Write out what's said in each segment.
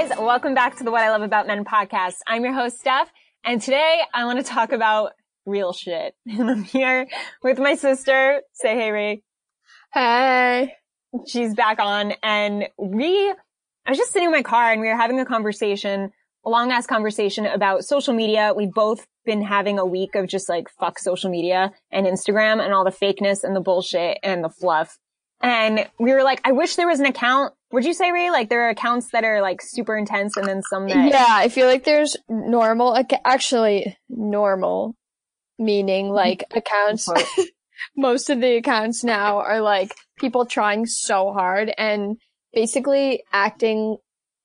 guys. Welcome back to the What I Love About Men podcast. I'm your host, Steph, and today I want to talk about real shit. And I'm here with my sister. Say hey, Ray. Hey. She's back on, and we, I was just sitting in my car and we were having a conversation, a long ass conversation about social media. We've both been having a week of just like fuck social media and Instagram and all the fakeness and the bullshit and the fluff. And we were like, I wish there was an account. Would you say, Ray? Like there are accounts that are like super intense and then some that. Yeah, I feel like there's normal, acc- actually normal, meaning mm-hmm. like accounts. Most of the accounts now are like people trying so hard and basically acting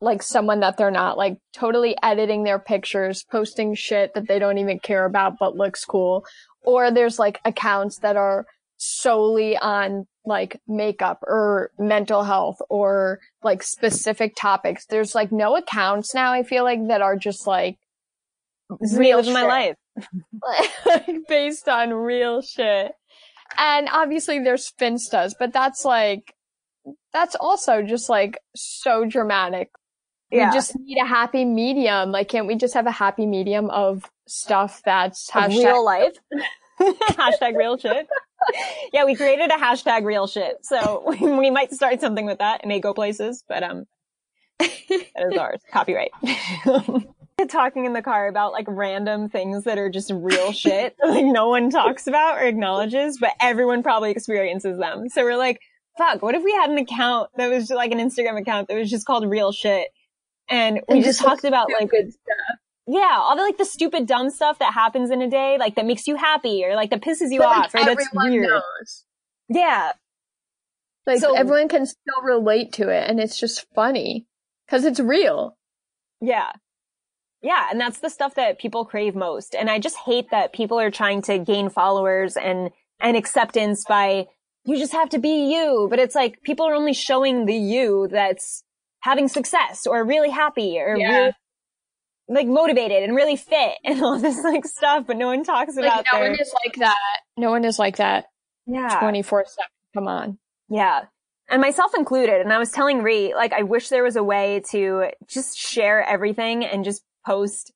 like someone that they're not, like totally editing their pictures, posting shit that they don't even care about but looks cool. Or there's like accounts that are solely on like makeup or mental health or like specific topics. There's like no accounts now, I feel like, that are just like real my life. like based on real shit. And obviously there's Finstas, but that's like, that's also just like so dramatic. Yeah. We just need a happy medium. Like, can't we just have a happy medium of stuff that's hashtag- real life. hashtag real shit. Yeah, we created a hashtag real shit. So we, we might start something with that. It may go places, but um, that is ours. Copyright. Talking in the car about like random things that are just real shit, like no one talks about or acknowledges, but everyone probably experiences them. So we're like, fuck, what if we had an account that was just like an Instagram account that was just called real shit? And we And just just, talked about like good stuff. Yeah, all the like the stupid dumb stuff that happens in a day, like that makes you happy or like that pisses you But, off like, or that's everyone weird. knows. Yeah. Like So- everyone can still relate to it and it's just funny because it's real. Yeah. Yeah. And that's the stuff that people crave most. And I just hate that people are trying to gain followers and, and acceptance by you just have to be you. But it's like people are only showing the you that's having success or really happy or Yeah. really like motivated and really fit and all this like stuff, but no one talks Like about no their, one is like that. No one is like that yeah. twenty four seven. Come on. Yeah. And myself included. And I was telling Ree, like, I wish there was a way to just share everything and just post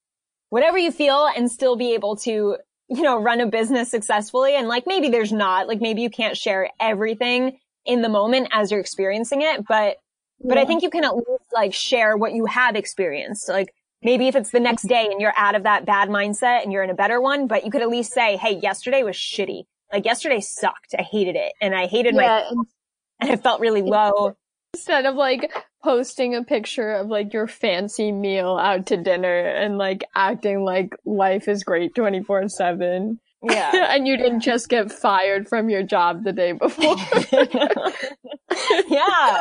whatever you feel and still be able to, you know, run a business successfully. And like, maybe there's not, like, maybe you can't share everything in the moment as you're experiencing it. But, but I think you can at least like share what you have experienced. Like, maybe if it's the next day and you're out of that bad mindset and you're in a better one, but you could at least say, Hey, yesterday was shitty. Like yesterday sucked. I hated it. And I hated my Yeah, and and it felt really low. instead of like posting a picture of like your fancy meal out to dinner and like acting like life is great 24 7 Yeah. and you didn't just get fired from your job the day before yeah.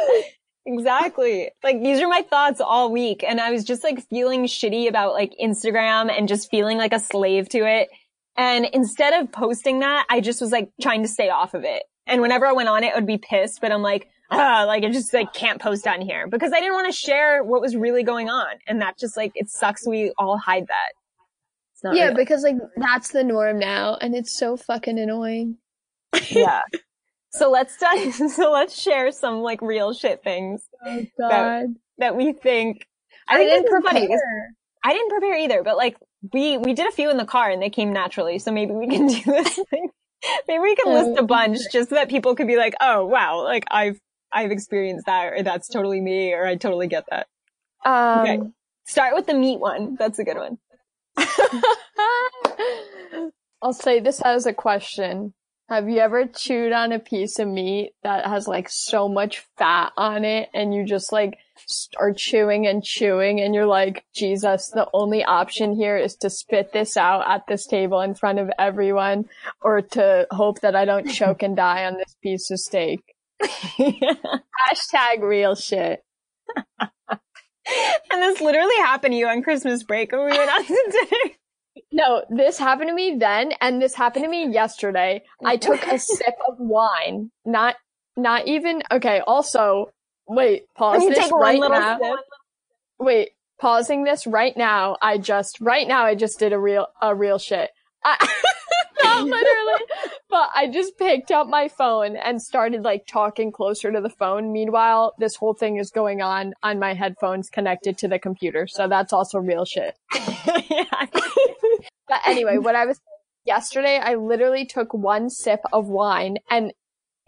Exactly. Like these are my thoughts all week. And I was just like feeling shitty about like Instagram and just feeling like a slave to it. And instead of posting that, I just was like trying to stay off of it. And whenever I went on it, I would be pissed, but I'm like, ah, like I just like can't post on here because I didn't want to share what was really going on. And that just like, it sucks. We all hide that. Yeah real. because like that's the norm now and it's so fucking annoying yeah. So let's so let's share some like real shit things oh god that we think. I, i, didn't prepare I didn't prepare either, but like we we did a few in the car and they came naturally. So maybe we can do this thing. Maybe we can list a bunch just so that people could be like, oh wow, like I've I've experienced that, or that's totally me, or I totally get that. um Okay. Start with the meat one. That's a good one. I'll say this as a question. Have you ever chewed on a piece of meat that has like so much fat on it and you just like start chewing and chewing and you're like, Jesus, the only option here is to spit this out at this table in front of everyone or to hope that I don't choke and die on this piece of steak. Hashtag real shit. and this literally happened to you on Christmas break when we went out to dinner. No, this happened to me then, and this happened to me yesterday. I mm-hmm. took a sip of wine. Not, not even, okay, also, wait, pause you this right now. sip. Wait, pausing this right now. I just, right now I just did a real, a real shit. I, literally, but I just picked up my phone and started like talking closer to the phone. Meanwhile, this whole thing is going on on my headphones connected to the computer. So that's also real shit. But anyway, what I was yesterday, I literally took one sip of wine and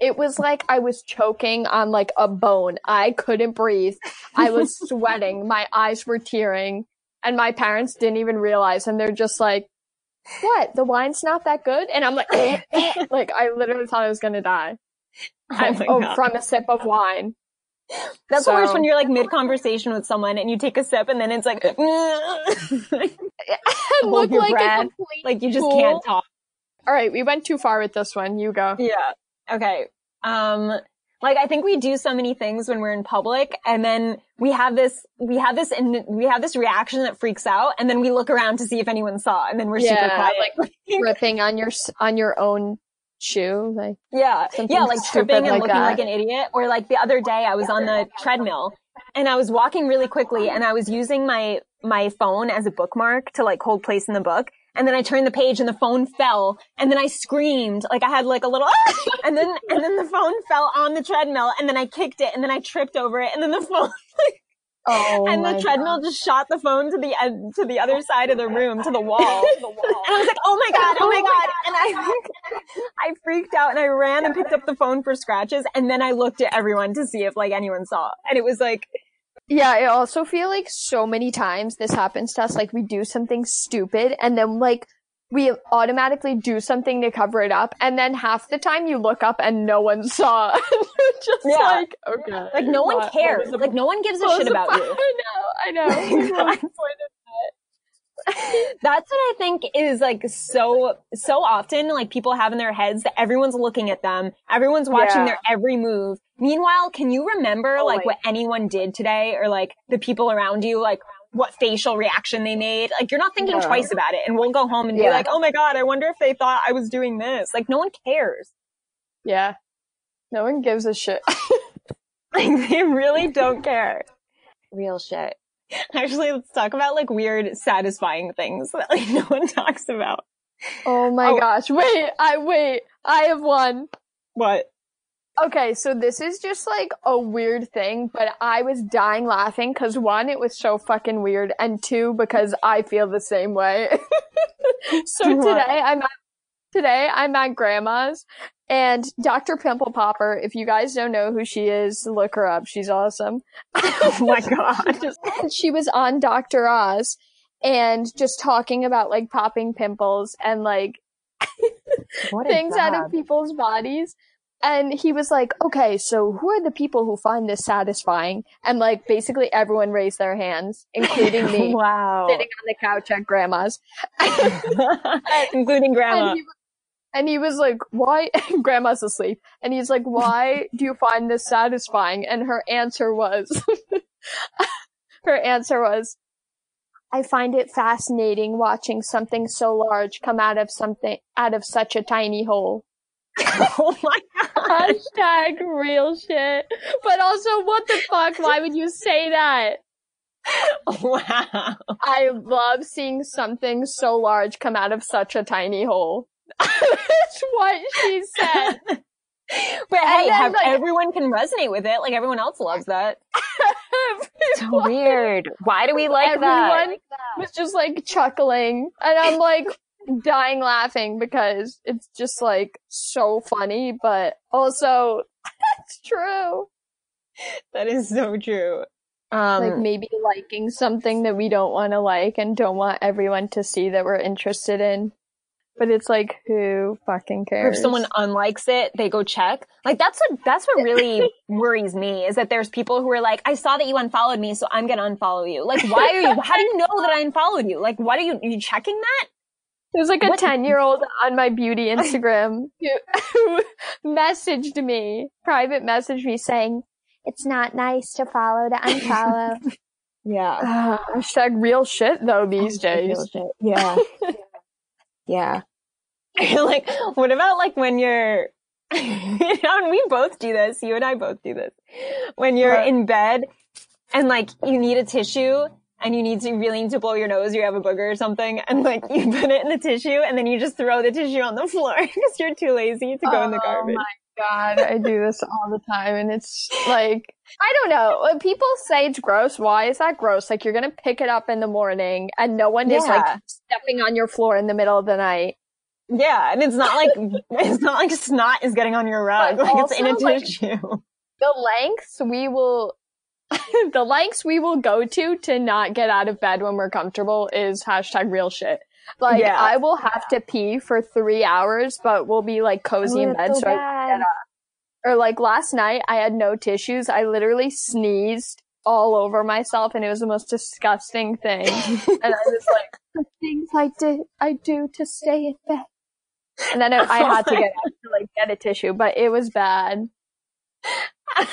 it was like I was choking on like a bone. I couldn't breathe. I was sweating. My eyes were tearing and my parents didn't even realize and they're just like, what? The wine's not that good? And I'm like, eh, eh. like I literally thought I was going to die. Oh oh, from a sip of wine. That's the worst when you're like mid conversation with someone and you take a sip and then it's like, I look like breath. a complete like you just fool. can't talk. All right, we went too far with this one. You go. Yeah. Okay. Um, like I think we do so many things when we're in public and then we have this, we have this, and we have this reaction that freaks out and then we look around to see if anyone saw and then we're super quiet. like Ripping on your on your own shoe, like Yeah. Yeah, like tripping and like looking that. like an idiot. Or like the other day I was on the treadmill and I was walking really quickly and I was using my, my phone as a bookmark to like hold place in the book. And then I turned the page and the phone fell. And then I screamed. Like I had like a little and then and then the phone fell on the treadmill. And then I kicked it. And then I tripped over it. And then the phone oh and the treadmill just shot the phone to the ed- to the other side of the room to the wall. And I was like, "Oh my god, oh, oh my god!" And I I freaked out and I ran and picked up the phone for scratches. And then I looked at everyone to see if like anyone saw. And it was like, Yeah, I also feel like so many times this happens to us, like we do something stupid and then like we automatically do something to cover it up and then half the time you look up and no one saw. Just Yeah. like, okay. like no one What- what cares. was the- Like no one gives a shit about point? you. I know, I know. What was the point of That's what I think is like so, so often like people have in their heads that everyone's looking at them. Everyone's watching Yeah. their every move. Meanwhile, can you remember Oh, like what anyone did today or like the people around you, like what facial reaction they made? Like you're not thinking twice about it and we'll go home and be like, oh my God, I wonder if they thought I was doing this. Like no one cares. Yeah. No one gives a shit. Like they really don't care. Real shit. Actually, let's talk about like weird, satisfying things that like no one talks about. Oh my Oh. gosh. Wait, I wait. I have one. What? Okay, so this is just like a weird thing, but I was dying laughing because one, it was so fucking weird, and two, because I feel the same way. so today I'm at, today I'm at grandma's, and Dr. Pimple Popper. If you guys don't know who she is, look her up. She's awesome. Oh my God. Just- she was on Dr. Oz, and just talking about like popping pimples and like things out of people's bodies. And he was like, okay, so who are the people who find this satisfying? And like basically everyone raised their hands, including me, wow. sitting on the couch at grandma's. Including grandma. And he, and he was like, why? grandma's asleep. And he's like, why do you find this satisfying? And her answer was, her answer was, I find it fascinating watching something so large come out of something, out of such a tiny hole. oh my god. Hashtag real shit. But also, what the fuck? Why would you say that? Wow. I love seeing something so large come out of such a tiny hole. That's what she said. But hey, then, have, like- everyone can resonate with it. Like everyone else loves that. So weird. Why do we like that? Everyone was just like chuckling. And I'm like dying laughing because it's just like so funny, but also it's true. that? That is so true. Um, like maybe liking something that we don't want to like and don't want everyone to see that we're interested in. But it's like, who fucking or cares? if someone unlikes it, they go check. Like that's what that's what really worries me is that there's people who are like, I saw that you unfollowed me, so I'm gonna unfollow you. Like, why are you? How do you know that I unfollowed you? Like, what are you? Are you checking that? There's like a 10 year old on my beauty Instagram who, who messaged me, private messaged me saying, it's not nice to follow to unfollow. Yeah. uh, hashtag real shit though these days. Yeah. yeah. like, what about like when you're, you know, and we both do this. You and I both do this. When you're What? in bed and like you need a tissue and you need to really need to blow your nose, you have a booger or something, and like you put it in the tissue and then you just throw the tissue on the floor because you're too lazy to go in the Oh garbage. my god, I do this all the time, and it's like I don't know. When people say it's gross, why is that gross? Like you're gonna pick it up in the morning, and no one is like stepping on your floor in the middle of the night. Yeah, and it's not like it's not like snot is getting on your rug. But Like it's in a like- tissue. The lengths we will, the lengths we will go to to not get out of bed when we're comfortable is hashtag real shit. Like Yeah. I will have to pee for three hours, but we'll be like cozy oh, in bed, so I bad. or like last night I had no tissues. I literally sneezed all over myself and it was the most disgusting thing. and I was like, the things I did, I do to stay in bed. And then I, I had to get up to like get a tissue, but it was bad.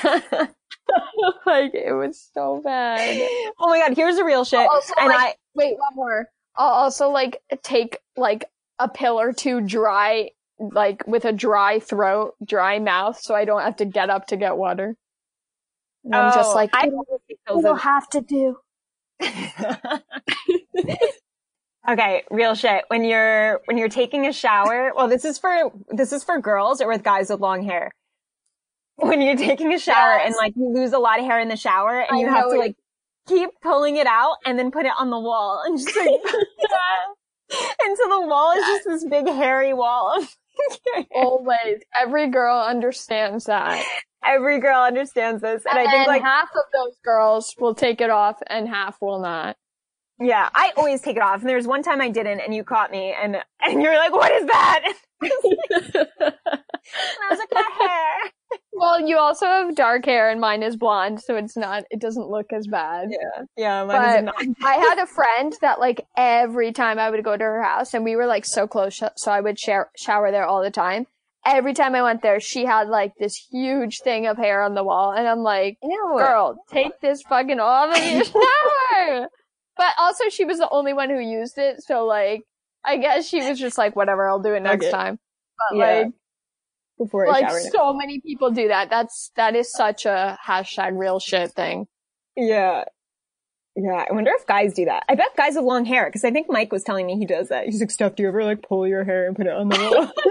like it was so bad. oh my god, here's a real shit. Also, and like, wait, one more. I'll also like take like a pill or two dry, like with a dry throat, dry mouth, so I don't have to get up to get water. And I'm just Oh, like, I it'll have to do. okay, real shit. When you're when you're taking a shower, well, this is for this is for girls or with guys with long hair. When you're taking a shower Yes. and like you lose a lot of hair in the shower and I you have to like keep pulling it out and then put it on the wall and just like into the wall is just this big hairy wall of Always, every girl understands that, Every girl understands this, and, and, I think like half of those girls will take it off, and half will not. Yeah, I always take it off. And there's one time I didn't, and you caught me, and and you're like, "What is that?" And I was like, "My hair." well, you also have dark hair, and mine is blonde, so it's not. It doesn't look as bad. Yeah, yeah. Mine But is not. I had a friend that like every time I would go to her house and we were like so close, so I would share, shower there all the time. Every time I went there, she had like this huge thing of hair on the wall, and I'm like, "Girl, take this fucking off of your shower." But also, she was the only one who used it, so like, I guess she was just like, "Whatever, I'll do it next Okay. time." But Yeah. like, before like so many people do that. That's that is such a hashtag real shit thing. Yeah. Yeah, I wonder if guys do that. I bet guys with long hair, because I think Mike was telling me he does that. He's like, Steph, do you ever like pull your hair and put it on the wall?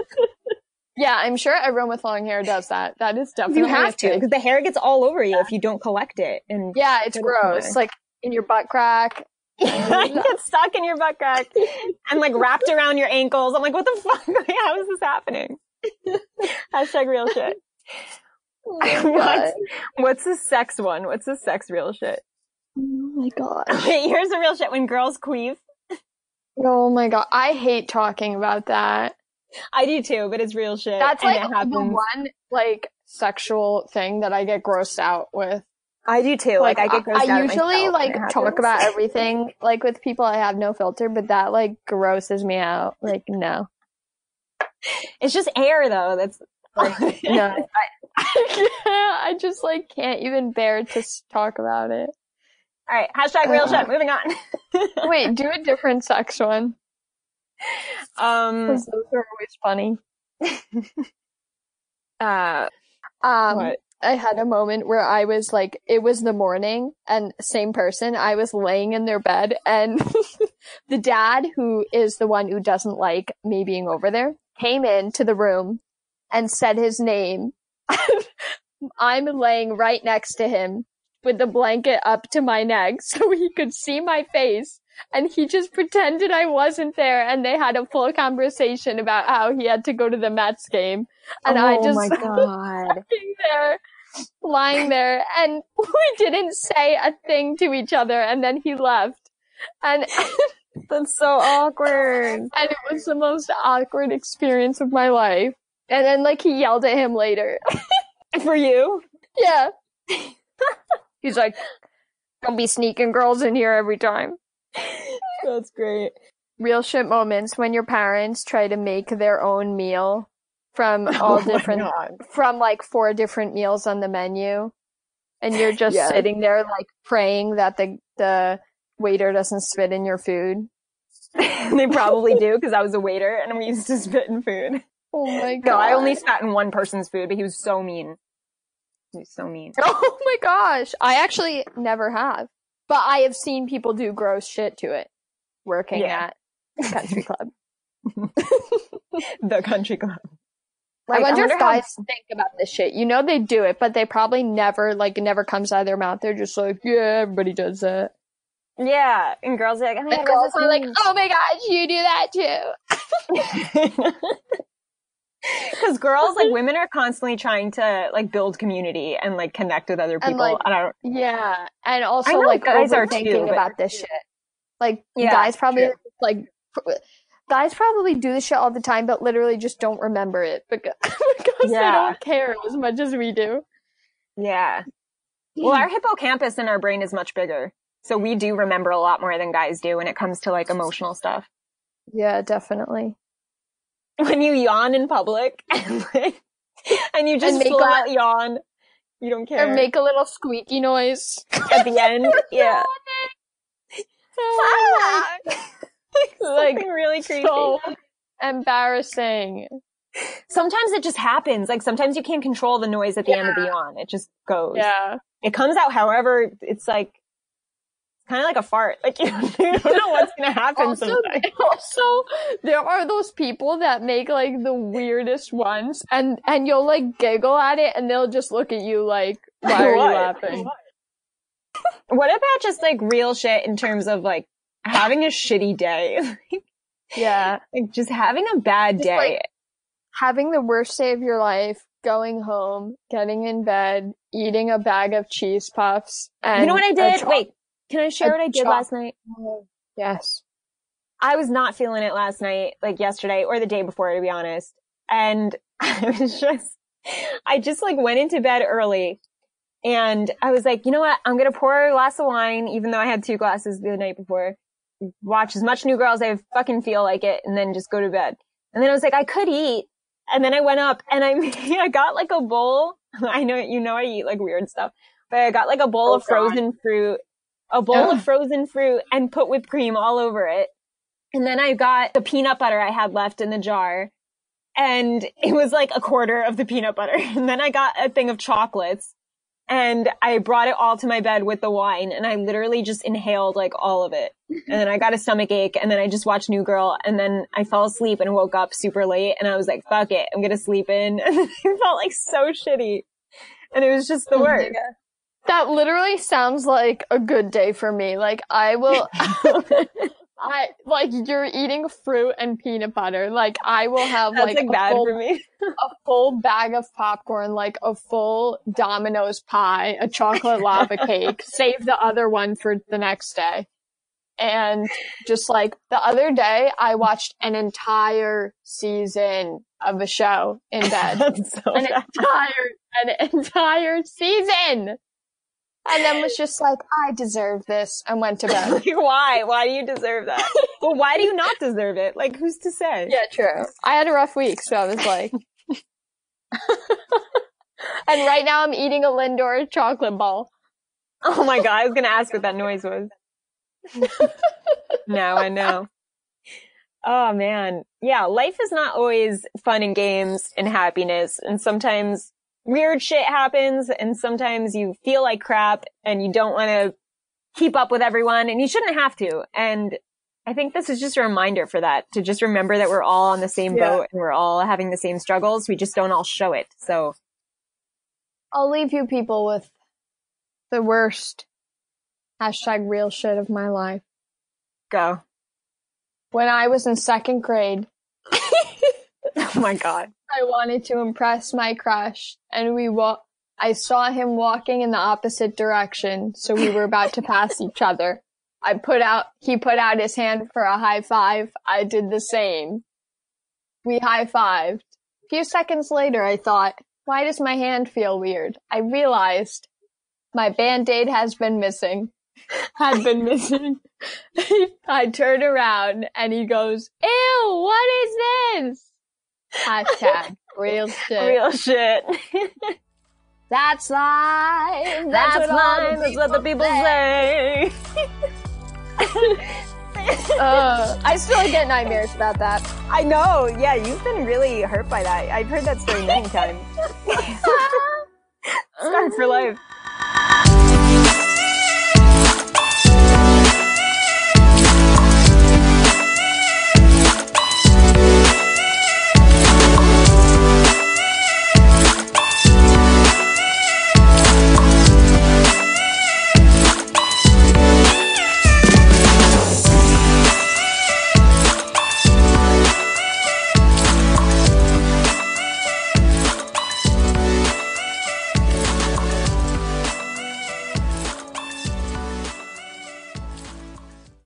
Yeah, I'm sure everyone with long hair does that. That is definitely you have to, because the hair gets all over you if you don't collect it. And Yeah, it's Put it gross. Like in your butt crack. it gets stuck in your butt crack and like wrapped around your ankles. I'm like, what the fuck? Like, how is this happening? Hashtag real shit. Oh what's, what's the sex one? What's the sex real shit? Oh my god. Okay, here's the real shit when girls queef. Oh my god. I hate talking about that. I do too, but it's real shit. That's like the one like sexual thing that I get grossed out with. I do too. Like, I get grossed I out at usually like talk about everything like with people I have no filter, but that like grosses me out. Like no. It's just air though. That's Like, no. I, I, I just like can't even bear to talk about it. All right. Hashtag real Uh. shit. Moving on. Wait, do a different sex one. um. those are always funny. Uh. Um, What? I had a moment where I was like, it was the morning and same person. I was laying in their bed and the dad, who is the one who doesn't like me being over there, came into the room and said his name. I'm laying right next to him with the blanket up to my neck so he could see my face. And he just pretended I wasn't there and they had a full conversation about how he had to go to the Mets game. And I Oh just my god. lying there, lying there, and we didn't say a thing to each other, and then he left. And That's so awkward. and it was the most awkward experience of my life. And then like he yelled at him later. For you? yeah. He's like, Don't be sneaking girls in here every time. That's great. Real shit moments when your parents try to make their own meal from all Oh different from like four different meals on the menu and you're just Yes. sitting there like praying that the the waiter doesn't spit in your food. they probably do because I was a waiter and we used to spit in food. Oh my god. No, I only spat in one person's food, but he was so mean. He was so mean. Oh my gosh. I actually never have. But I have seen people do gross shit to it working Yeah. at country club. the country club. I Like, wonder, if how- guys think about this shit. You know they do it, but they probably never like it never comes out of their mouth. They're just like, yeah, everybody does that. yeah, and girls are like, oh my And god, girls are like, oh my gosh, you do that too. Because girls, like women, are constantly trying to like build community and like connect with other people. like, I don't. Yeah, and also like guys are overthinking too, but- about this shit. Like Yeah, guys probably true. like guys probably do this shit all the time, but literally just don't remember it because, because they don't care as much as we do. Yeah. Well, our hippocampus in our brain is much bigger, so we do remember a lot more than guys do when it comes to like emotional stuff. Yeah, definitely. When you yawn in public and, like, and you just make a- yawn, you don't care. Or make a little squeaky noise. at the end, yeah. Oh like Like, really creepy. so embarrassing. sometimes it just happens. Like sometimes you can't control the noise at the end of the yawn. It just goes. Yeah. It comes out however it's like kind of like a fart. Like you don't, you don't know what's gonna happen Also, sometimes. also, there are those people that make like the weirdest ones, and and you'll like giggle at it, and they'll just look at you like, "Why are What? you laughing?" What about just like real shit in terms of like having a shitty day? Yeah, like just having a bad Just, day. like, having the worst day of your life, going home, getting in bed, eating a bag of cheese puffs, and you know what I did? Wait, can I share a what I did choc- last night? Mm-hmm. Yes. I was not feeling it last night, like yesterday or the day before, to be honest. And I was just, I just like went into bed early and I was like, you know what? I'm going to pour a glass of wine, even though I had two glasses the night before, watch as much New Girl as I fucking feel like it and then just go to bed. And then I was like, I could eat. And then I went up and I, I got like a bowl. I know, you know, I eat like weird stuff, but I got like a bowl Oh, of frozen fruit, a bowl Ugh. of frozen fruit and put whipped cream all over it. And then I got the peanut butter I had left in the jar. And it was like a quarter of the peanut butter. And then I got a thing of chocolates and I brought it all to my bed with the wine and I literally just inhaled like all of it. And then I got a stomach ache and then I just watched New Girl and then I fell asleep and woke up super late and I was like, fuck it, I'm gonna sleep in. And then I felt like so shitty. And it was just the Oh worst. That literally sounds like a good day for me. Like I will I like you're eating fruit and peanut butter. Like I will have That's like, like, a, full, a full bag of popcorn, like a full Domino's pie, a chocolate lava cake, save the other one for the next day. And just like the other day, I watched an entire season of a show in bed. So an bad. entire an entire season. And then was just like, I deserve this and went to bed. Like, why? Why do you deserve that? well, why do you not deserve it? Like, who's to say? yeah, true. I had a rough week, so I was like And right now I'm eating a Lindor chocolate ball. Oh my god, I was gonna ask what that noise was. now I know. Oh man. Yeah, life is not always fun and games and happiness. And sometimes weird shit happens and sometimes you feel like crap and you don't want to keep up with everyone and you shouldn't have to. And I think this is just a reminder for that to just remember that we're all on the same Yeah. boat and we're all having the same struggles. We just don't all show it. So I'll leave you people with the worst hashtag real shit of my life. go. When I was in second grade, my god. I wanted to impress my crush, and we wa- I saw him walking in the opposite direction, so we were about to pass each other. I put out, he put out his hand for a high five. I did the same. We high fived. A few seconds later, I thought, why does my hand feel weird? I realized my band-aid has been missing. Had been missing. I turn around and he goes, ew, what is this? Hashtag real shit. Real shit. That's life. That's, That's what the That's what the people say. Uh, I still get nightmares about that. I know. Yeah, you've been really hurt by that. I've heard that story many times. Scarred for life.